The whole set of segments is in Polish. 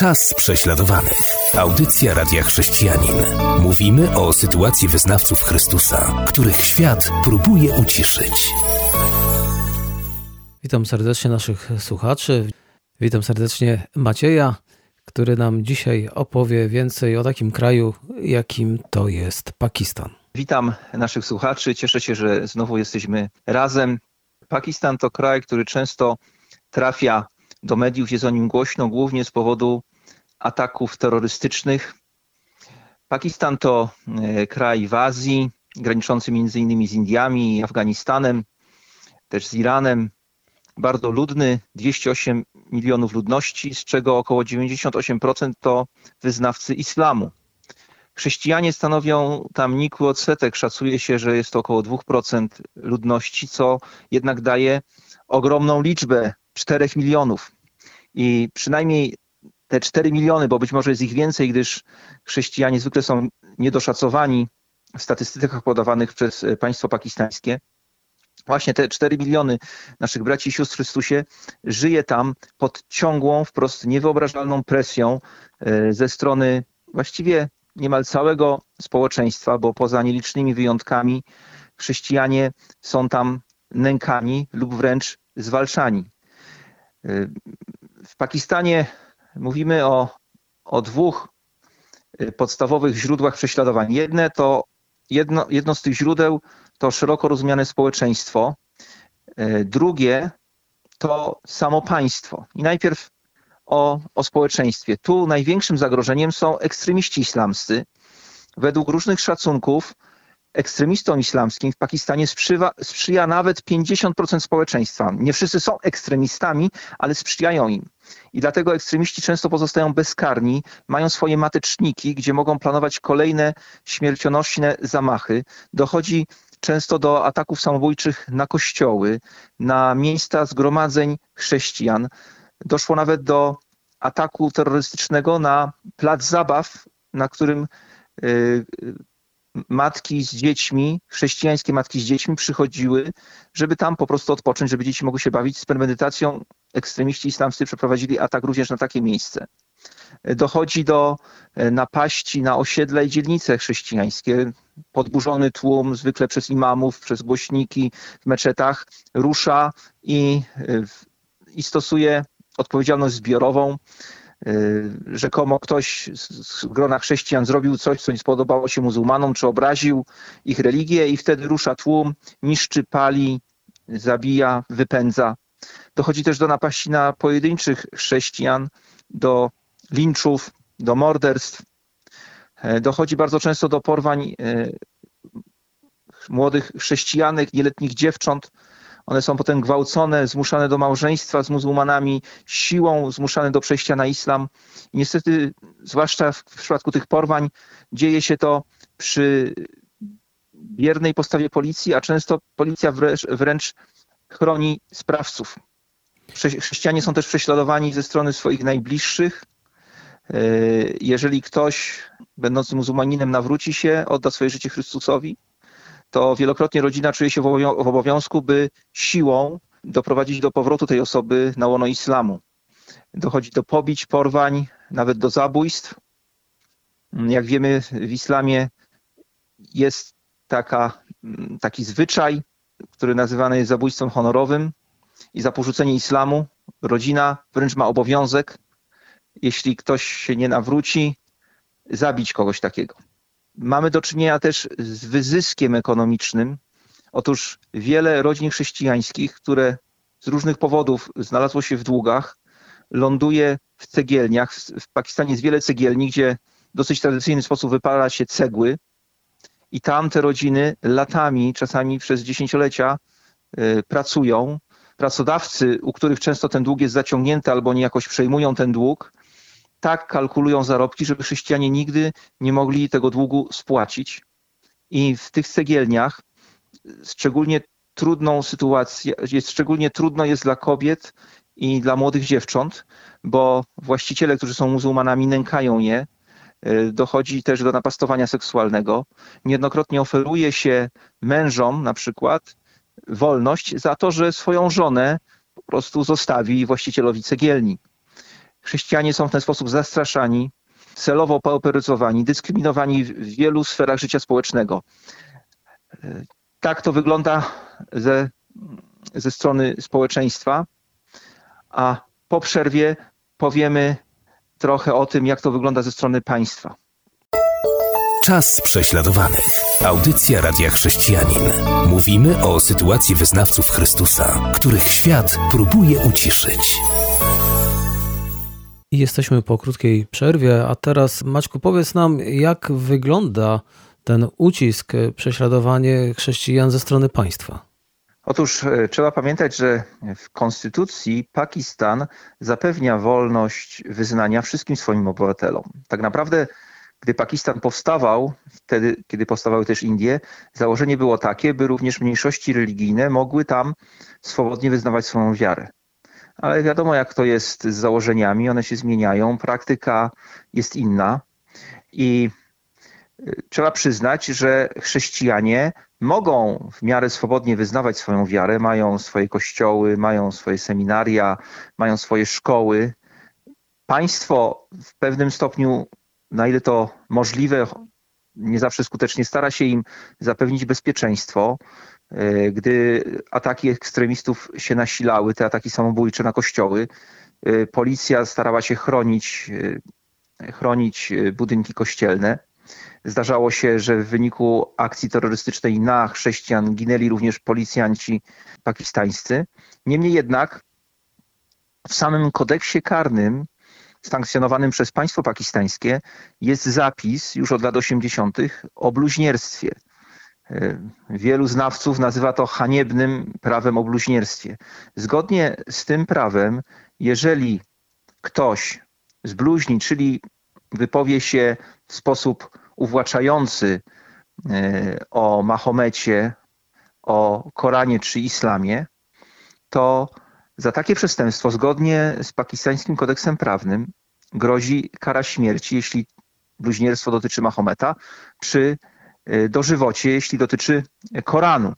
Czas prześladowanych. Audycja Radia Chrześcijanin. Mówimy o sytuacji wyznawców Chrystusa, których świat próbuje uciszyć. Witam serdecznie naszych słuchaczy. Witam serdecznie Macieja, który nam dzisiaj opowie więcej o takim kraju, jakim to jest Pakistan. Witam naszych słuchaczy. Cieszę się, że znowu jesteśmy razem. Pakistan to kraj, który często trafia do mediów, jest o nim głośno, głównie z powodu ataków terrorystycznych. Pakistan to e, kraj w Azji, graniczący między innymi z Indiami Afganistanem, też z Iranem. Bardzo ludny, 208 milionów ludności, z czego około 98% to wyznawcy islamu. Chrześcijanie stanowią tam nikły odsetek. Szacuje się, że jest to około 2% ludności, co jednak daje ogromną liczbę 4 milionów. I przynajmniej te 4 miliony, bo być może jest ich więcej, gdyż chrześcijanie zwykle są niedoszacowani w statystykach podawanych przez państwo pakistańskie. Właśnie te 4 miliony naszych braci i sióstr w Chrystusie żyje tam pod ciągłą, wprost niewyobrażalną presją e, ze strony właściwie niemal całego społeczeństwa, bo poza nielicznymi wyjątkami chrześcijanie są tam nękani lub wręcz zwalczani. Y, w Pakistanie mówimy o, o dwóch y, podstawowych źródłach prześladowań. Jedne to, jedno, jedno z tych źródeł to szeroko rozumiane społeczeństwo. Y, drugie to samo państwo. I najpierw o, o społeczeństwie. Tu największym zagrożeniem są ekstremiści islamscy. Według różnych szacunków ekstremistom islamskim w Pakistanie sprzywa, sprzyja nawet 50% społeczeństwa. Nie wszyscy są ekstremistami, ale sprzyjają im. I dlatego ekstremiści często pozostają bezkarni, mają swoje mateczniki, gdzie mogą planować kolejne śmiercionośne zamachy. Dochodzi często do ataków samobójczych na kościoły, na miejsca zgromadzeń chrześcijan. Doszło nawet do ataku terrorystycznego na plac zabaw, na którym y, matki z dziećmi, chrześcijańskie matki z dziećmi przychodziły, żeby tam po prostu odpocząć, żeby dzieci mogły się bawić. Z premedytacją ekstremiści islamscy przeprowadzili atak również na takie miejsce. Dochodzi do e, napaści na osiedle i dzielnice chrześcijańskie. Podburzony tłum, zwykle przez imamów, przez głośniki w meczetach, rusza i, e, i stosuje odpowiedzialność zbiorową rzekomo ktoś z grona chrześcijan zrobił coś, co nie spodobało się muzułmanom, czy obraził ich religię i wtedy rusza tłum, niszczy, pali, zabija, wypędza. Dochodzi też do napaści na pojedynczych chrześcijan, do linczów, do morderstw. E, dochodzi bardzo często do porwań e, młodych chrześcijanek, nieletnich dziewcząt, one są potem gwałcone, zmuszane do małżeństwa z muzułmanami, siłą zmuszane do przejścia na islam. I niestety, zwłaszcza w przypadku tych porwań, dzieje się to przy biernej postawie policji, a często policja wręcz, wręcz chroni sprawców. Chrześcijanie są też prześladowani ze strony swoich najbliższych. E, jeżeli ktoś, będący muzułmaninem, nawróci się, odda swoje życie Chrystusowi, to wielokrotnie rodzina czuje się w obowiązku, by siłą doprowadzić do powrotu tej osoby na łono islamu. Dochodzi do pobić, porwań, nawet do zabójstw. Jak wiemy, w islamie jest taka, taki zwyczaj, który nazywany jest zabójstwem honorowym i za porzucenie islamu rodzina wręcz ma obowiązek, jeśli ktoś się nie nawróci, zabić kogoś takiego mamy do czynienia też z wyzyskiem ekonomicznym. Otóż wiele rodzin chrześcijańskich, które z różnych powodów znalazło się w długach, ląduje w cegielniach. W Pakistanie jest wiele cegielni, gdzie w dosyć tradycyjny sposób wypala się cegły i tam te rodziny latami, czasami przez dziesięciolecia y, pracują. Pracodawcy, u których często ten dług jest zaciągnięty albo nie jakoś przejmują ten dług, tak kalkulują zarobki, żeby chrześcijanie nigdy nie mogli tego długu spłacić. I w tych cegielniach szczególnie trudną sytuację, jest szczególnie trudno jest dla kobiet i dla młodych dziewcząt, bo właściciele, którzy są muzułmanami, nękają je. Y, dochodzi też do napastowania seksualnego. Niejednokrotnie oferuje się mężom na przykład wolność za to, że swoją żonę po prostu zostawi właścicielowi cegielni Chrześcijanie są w ten sposób zastraszani, celowo pauperyzowani, dyskryminowani w wielu sferach życia społecznego. Tak to wygląda ze, ze strony społeczeństwa, a po przerwie powiemy trochę o tym, jak to wygląda ze strony państwa. Czas prześladowanych. Audycja Radia Chrześcijanin. Mówimy o sytuacji wyznawców Chrystusa, których świat próbuje uciszyć. Jesteśmy po krótkiej przerwie, a teraz Maćku powiedz nam, jak wygląda ten ucisk, prześladowanie chrześcijan ze strony państwa. Otóż e, trzeba pamiętać, że w konstytucji Pakistan zapewnia wolność wyznania wszystkim swoim obywatelom. Tak naprawdę, gdy Pakistan powstawał, wtedy, kiedy powstawały też Indie, założenie było takie, by również mniejszości religijne mogły tam swobodnie wyznawać swoją wiarę. Ale wiadomo, jak to jest z założeniami, one się zmieniają, praktyka jest inna i e, trzeba przyznać, że chrześcijanie mogą w miarę swobodnie wyznawać swoją wiarę, mają swoje kościoły, mają swoje seminaria, mają swoje szkoły. Państwo w pewnym stopniu, na ile to możliwe, nie zawsze skutecznie stara się im zapewnić bezpieczeństwo. E, gdy ataki ekstremistów się nasilały, te ataki samobójcze na kościoły, e, policja starała się chronić, e, chronić budynki kościelne. Zdarzało się, że w wyniku akcji terrorystycznej na chrześcijan ginęli również policjanci pakistańscy. Niemniej jednak w samym kodeksie karnym sankcjonowanym przez państwo pakistańskie jest zapis już od lat 80. o bluźnierstwie. Wielu znawców nazywa to haniebnym prawem o bluźnierstwie. Zgodnie z tym prawem, jeżeli ktoś zbluźni, czyli wypowie się w sposób uwłaczający e, o Mahomecie, o Koranie czy Islamie, to za takie przestępstwo, zgodnie z pakistańskim kodeksem prawnym, grozi kara śmierci, jeśli bluźnierstwo dotyczy Mahometa, czy e, dożywocie, jeśli dotyczy Koranu.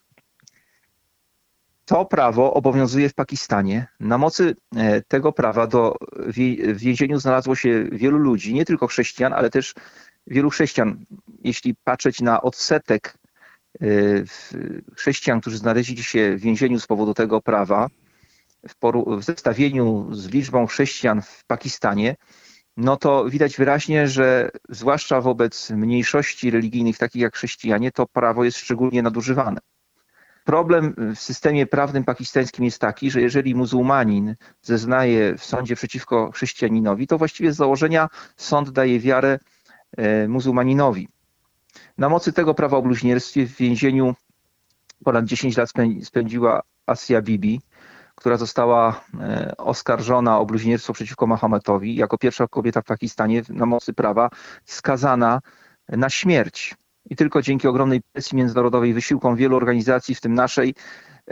To prawo obowiązuje w Pakistanie. Na mocy e, tego prawa do, w więzieniu znalazło się wielu ludzi, nie tylko chrześcijan, ale też wielu chrześcijan. Jeśli patrzeć na odsetek y, chrześcijan, którzy znaleźli się w więzieniu z powodu tego prawa, w, w zestawieniu z liczbą chrześcijan w Pakistanie, no to widać wyraźnie, że zwłaszcza wobec mniejszości religijnych, takich jak chrześcijanie, to prawo jest szczególnie nadużywane. Problem w systemie prawnym pakistańskim jest taki, że jeżeli muzułmanin zeznaje w sądzie przeciwko chrześcijaninowi, to właściwie z założenia sąd daje wiarę E, muzułmaninowi. Na mocy tego prawa o bluźnierstwie w więzieniu ponad 10 lat spędziła Asia Bibi, która została e, oskarżona o bluźnierstwo przeciwko Mahometowi. Jako pierwsza kobieta w Pakistanie na mocy prawa skazana na śmierć. I tylko dzięki ogromnej presji międzynarodowej, wysiłkom wielu organizacji, w tym naszej,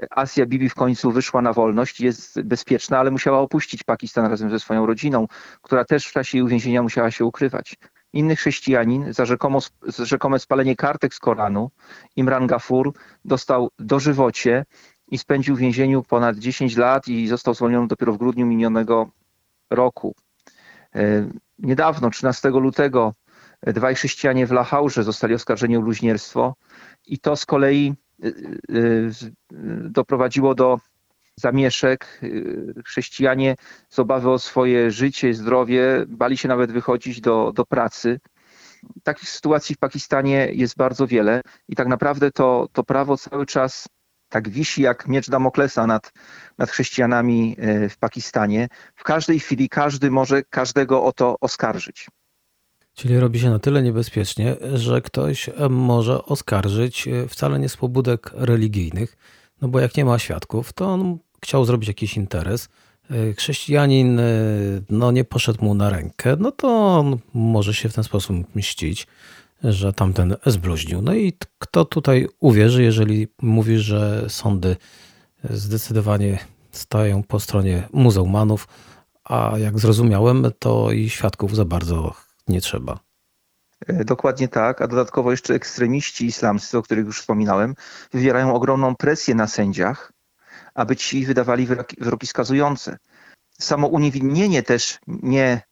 e, Asia Bibi w końcu wyszła na wolność, jest bezpieczna, ale musiała opuścić Pakistan razem ze swoją rodziną, która też w czasie jej uwięzienia musiała się ukrywać. Inny chrześcijanin za, rzekomo, rzekome spalenie kartek z Koranu, Imran Gafur, dostał dożywocie i spędził w więzieniu ponad 10 lat i został zwolniony dopiero w grudniu minionego roku. E, niedawno, 13 lutego, dwaj chrześcijanie w Lachaurze zostali oskarżeni o bluźnierstwo i to z kolei e, e, doprowadziło do zamieszek. Chrześcijanie z obawy o swoje życie i zdrowie bali się nawet wychodzić do, do pracy. Takich sytuacji w Pakistanie jest bardzo wiele i tak naprawdę to, to prawo cały czas tak wisi jak miecz Damoklesa nad, nad chrześcijanami y, w Pakistanie. W każdej chwili każdy może każdego o to oskarżyć. Czyli robi się na tyle niebezpiecznie, że ktoś może oskarżyć y, wcale nie z pobudek religijnych, no bo jak nie ma świadków, to on chciał zrobić jakiś interes, e, chrześcijanin e, no, nie poszedł mu na rękę, no to on może się w ten sposób mścić, że tamten zbluźnił. No i kto tutaj uwierzy, jeżeli mówi, że sądy zdecydowanie stają po stronie muzułmanów, a jak zrozumiałem, to i świadków za bardzo nie trzeba. E, dokładnie tak, a dodatkowo jeszcze ekstremiści islamscy, o których już wspominałem, wywierają ogromną presję na sędziach, aby ci wydawali wyroki, wyroki skazujące. samo uniewinnienie też nie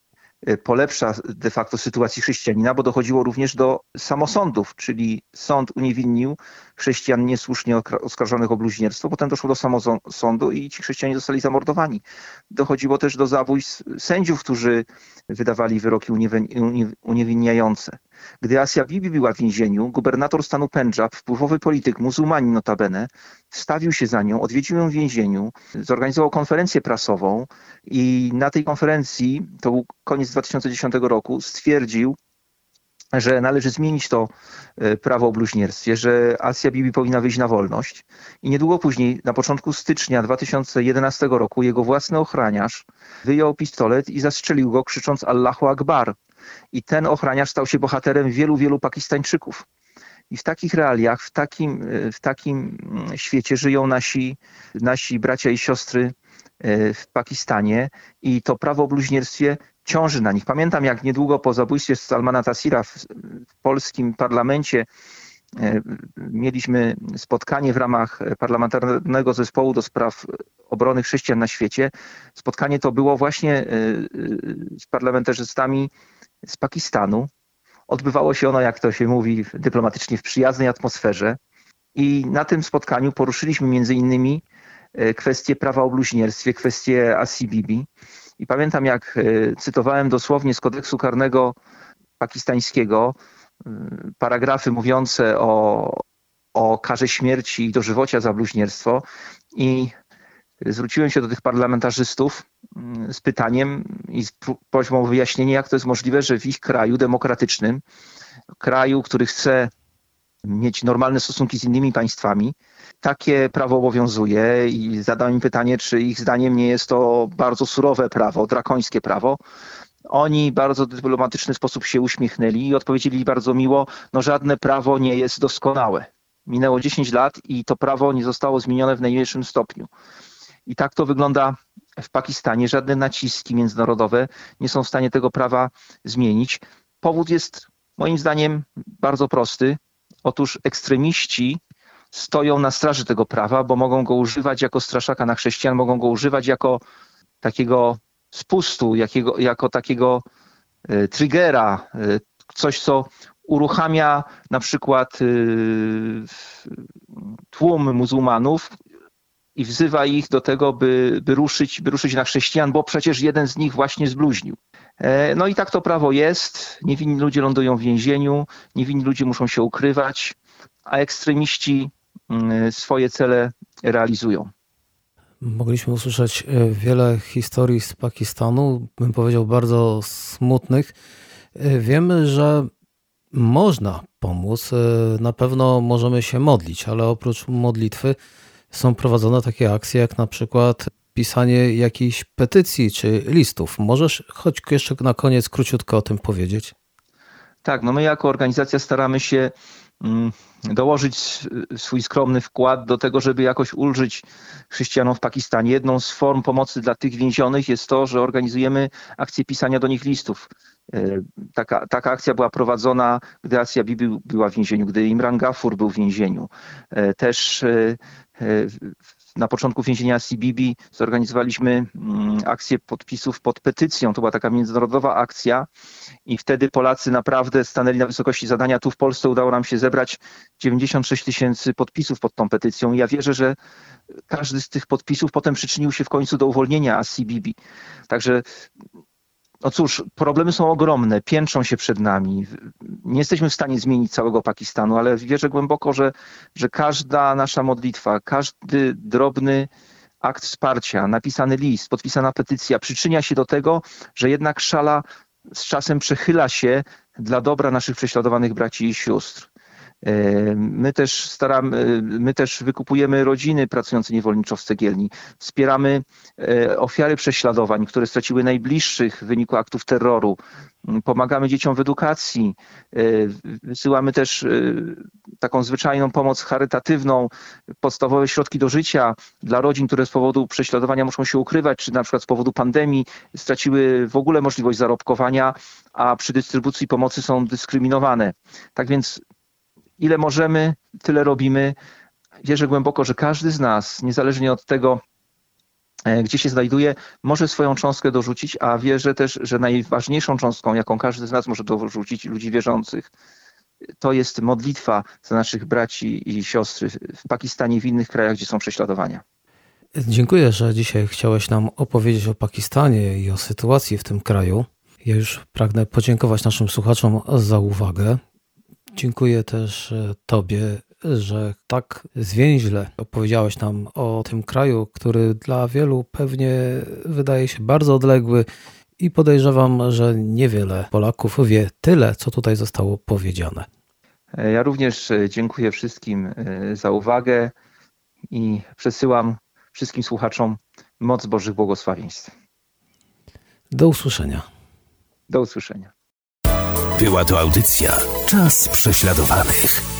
polepsza de facto sytuację chrześcijanina, bo dochodziło również do samosądów, czyli sąd uniewinnił chrześcijan niesłusznie oskarżonych o bluźnierstwo, potem doszło do samosądu i ci chrześcijanie zostali zamordowani. Dochodziło też do zabójstw sędziów, którzy wydawali wyroki uniewinniające. Gdy Asia Bibi była w więzieniu, gubernator stanu Pendżab, wpływowy polityk, muzułmanin notabene, wstawił się za nią, odwiedził ją w więzieniu, zorganizował konferencję prasową i na tej konferencji, to był koniec 2010 roku, stwierdził, że należy zmienić to e, prawo o bluźnierstwie, że Asia Bibi powinna wyjść na wolność. I niedługo później, na początku stycznia 2011 roku, jego własny ochraniarz wyjął pistolet i zastrzelił go, krzycząc Allahu Akbar. I ten ochraniarz stał się bohaterem wielu, wielu Pakistańczyków. I w takich realiach, w takim, e, w takim mm, świecie żyją nasi, nasi bracia i siostry e, w Pakistanie i to prawo o bluźnierstwie ciąży na nich. Pamiętam, jak niedługo po zabójstwie Salmana Tasira w, polskim parlamencie e, mieliśmy spotkanie w ramach parlamentarnego zespołu do spraw obrony chrześcijan na świecie. Spotkanie to było właśnie z parlamentarzystami z Pakistanu. Odbywało się ono, jak to się mówi dyplomatycznie, w przyjaznej atmosferze. I na tym spotkaniu poruszyliśmy między innymi e, kwestie prawa o bluźnierstwie, kwestie Asi I pamiętam, jak e, cytowałem dosłownie z kodeksu karnego pakistańskiego e, paragrafy mówiące o, o karze śmierci i dożywocia za bluźnierstwo. I zwróciłem się do tych parlamentarzystów mm, z pytaniem i z prośbą o wyjaśnienie, jak to jest możliwe, że w ich kraju demokratycznym, kraju, który chce mieć normalne stosunki z innymi państwami, takie prawo obowiązuje i zadałem im pytanie, czy ich zdaniem nie jest to bardzo surowe prawo, drakońskie prawo. Oni bardzo dyplomatyczny sposób się uśmiechnęli i odpowiedzieli bardzo miło, no żadne prawo nie jest doskonałe. Minęło 10 lat i to prawo nie zostało zmienione w najmniejszym stopniu. I tak to wygląda w Pakistanie. Żadne naciski międzynarodowe nie są w stanie tego prawa zmienić. Powód jest moim zdaniem bardzo prosty. Otóż ekstremiści stoją na straży tego prawa, bo mogą go używać jako straszaka na chrześcijan, mogą go używać jako takiego spustu, jakiego, jako takiego y, triggera, y, coś, co uruchamia na przykład y, tłum muzułmanów, i wzywa ich do tego, by, by, ruszyć, by ruszyć na chrześcijan, bo przecież jeden z nich właśnie zbluźnił. No i tak to prawo jest. Niewinni ludzie lądują w więzieniu, niewinni ludzie muszą się ukrywać, a ekstremiści swoje cele realizują. Mogliśmy usłyszeć e, wiele historii z Pakistanu, bym powiedział bardzo smutnych. E, wiemy, że można pomóc, na pewno możemy się modlić, ale oprócz modlitwy są prowadzone takie akcje, jak na przykład pisanie jakiejś petycji czy listów. Możesz choć jeszcze na koniec króciutko o tym powiedzieć? Tak, no my jako organizacja staramy się mm, dołożyć swój skromny wkład do tego, żeby jakoś ulżyć chrześcijanom w Pakistanie. Jedną z form pomocy dla tych więzionych jest to, że organizujemy akcję pisania do nich listów. E, taka, taka akcja była prowadzona, gdy Asia Bibi była w więzieniu, gdy Imran Gafur był w więzieniu. E, też na początku więzienia CBB zorganizowaliśmy mm, akcję podpisów pod petycją. To była taka międzynarodowa akcja i wtedy Polacy naprawdę stanęli na wysokości zadania. Tu w Polsce udało nam się zebrać 96 tysięcy podpisów pod tą petycją. Ja wierzę, że każdy z tych podpisów potem przyczynił się w końcu do uwolnienia CBB. Także no cóż, problemy są ogromne, piętrzą się przed nami. Nie jesteśmy w stanie zmienić całego Pakistanu, ale wierzę głęboko, że, że każda nasza modlitwa, każdy drobny akt wsparcia, napisany list, podpisana petycja przyczynia się do tego, że jednak szala z czasem przechyla się dla dobra naszych prześladowanych braci i sióstr. E, my też staramy, my też wykupujemy rodziny pracujące niewolniczo w cegielni. Wspieramy e, ofiary prześladowań, które straciły najbliższych w wyniku aktów terroru. Pomagamy dzieciom w edukacji. E, wysyłamy też taką zwyczajną pomoc charytatywną, podstawowe środki do życia dla rodzin, które z powodu prześladowania muszą się ukrywać, czy na przykład z powodu pandemii straciły w ogóle możliwość zarobkowania, a przy dystrybucji pomocy są dyskryminowane. Tak więc ile możemy, tyle robimy. Wierzę głęboko, że każdy z nas, niezależnie od tego, e, gdzie się znajduje, może swoją cząstkę dorzucić, a wierzę też, że najważniejszą cząstką, jaką każdy z nas może dorzucić, ludzi wierzących, to jest modlitwa za naszych braci i siostry w Pakistanie i w innych krajach, gdzie są prześladowania. Dziękuję, że dzisiaj chciałeś nam opowiedzieć o Pakistanie i o sytuacji w tym kraju. Ja już pragnę podziękować naszym słuchaczom za uwagę. Dziękuję też e, Tobie, że tak zwięźle opowiedziałeś nam o tym kraju, który dla wielu pewnie wydaje się bardzo odległy i podejrzewam, że niewiele Polaków wie tyle, co tutaj zostało powiedziane. E, ja również e, dziękuję wszystkim za uwagę i przesyłam wszystkim słuchaczom moc Bożych błogosławieństw. Do usłyszenia. Do usłyszenia. Była to audycja Czas prześladowanych.